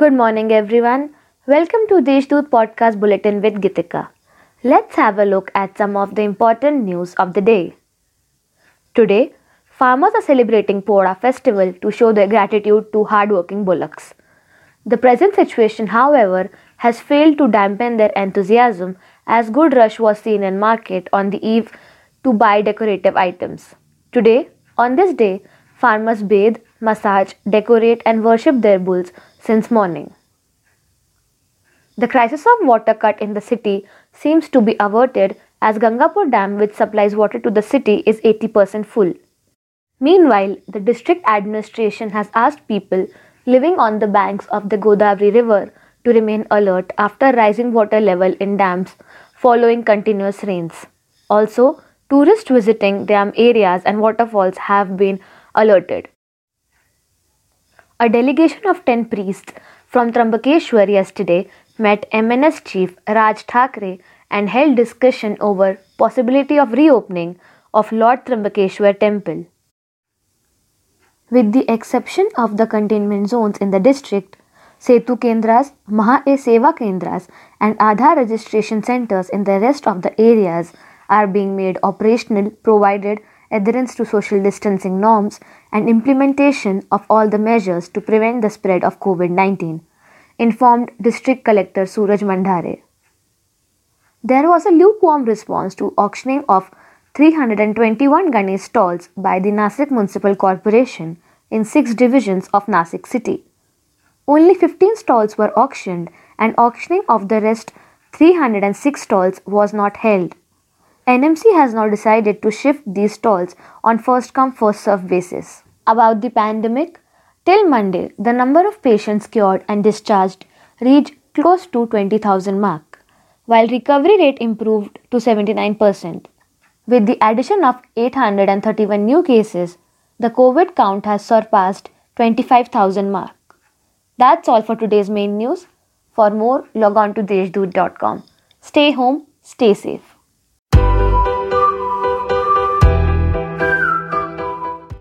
Good morning, everyone. Welcome to Deshdoot Podcast Bulletin with Gitika. Let's have a look at some of the important news of the day. Today, farmers are celebrating Pola festival to show their gratitude to hardworking bullocks. The present situation, however, has failed to dampen their enthusiasm as good rush was seen in market on the eve to buy decorative items. Today, on this day, farmers bathe, massage, decorate and worship their bulls since morning. The crisis of water cut in the city seems to be averted as Gangapur Dam which supplies water to the city is 80% full. Meanwhile, the district administration has asked people living on the banks of the Godavari river to remain alert after rising water level in dams following continuous rains. Also, tourists visiting dam areas and waterfalls have been alerted. A delegation of 10 priests from Trambakeshwar yesterday met MNS chief Raj Thackeray and held discussion over possibility of reopening of Lord Trambakeshwar temple. With the exception of the containment zones in the district, Setu Kendras, Maha E Seva Kendras and Aadhaar registration centers in the rest of the areas are being made operational provided adherence to social distancing norms and implementation of all the measures to prevent the spread of COVID-19, informed District Collector Suraj Mandhare. There was a lukewarm response to auctioning of 321 Ganesh stalls by the Nasik Municipal Corporation in six divisions of Nasik city. Only 15 stalls were auctioned and auctioning of the rest 306 stalls was not held. NMC has now decided to shift these stalls on first come first serve basis. About the pandemic, till Monday the number of patients cured and discharged reached close to 20,000 mark, while recovery rate improved to 79%. With the addition of 831 new cases, the COVID count has surpassed 25,000 mark. That's all for today's main news. For more, log on to deshdoot.com. Stay home, stay safe.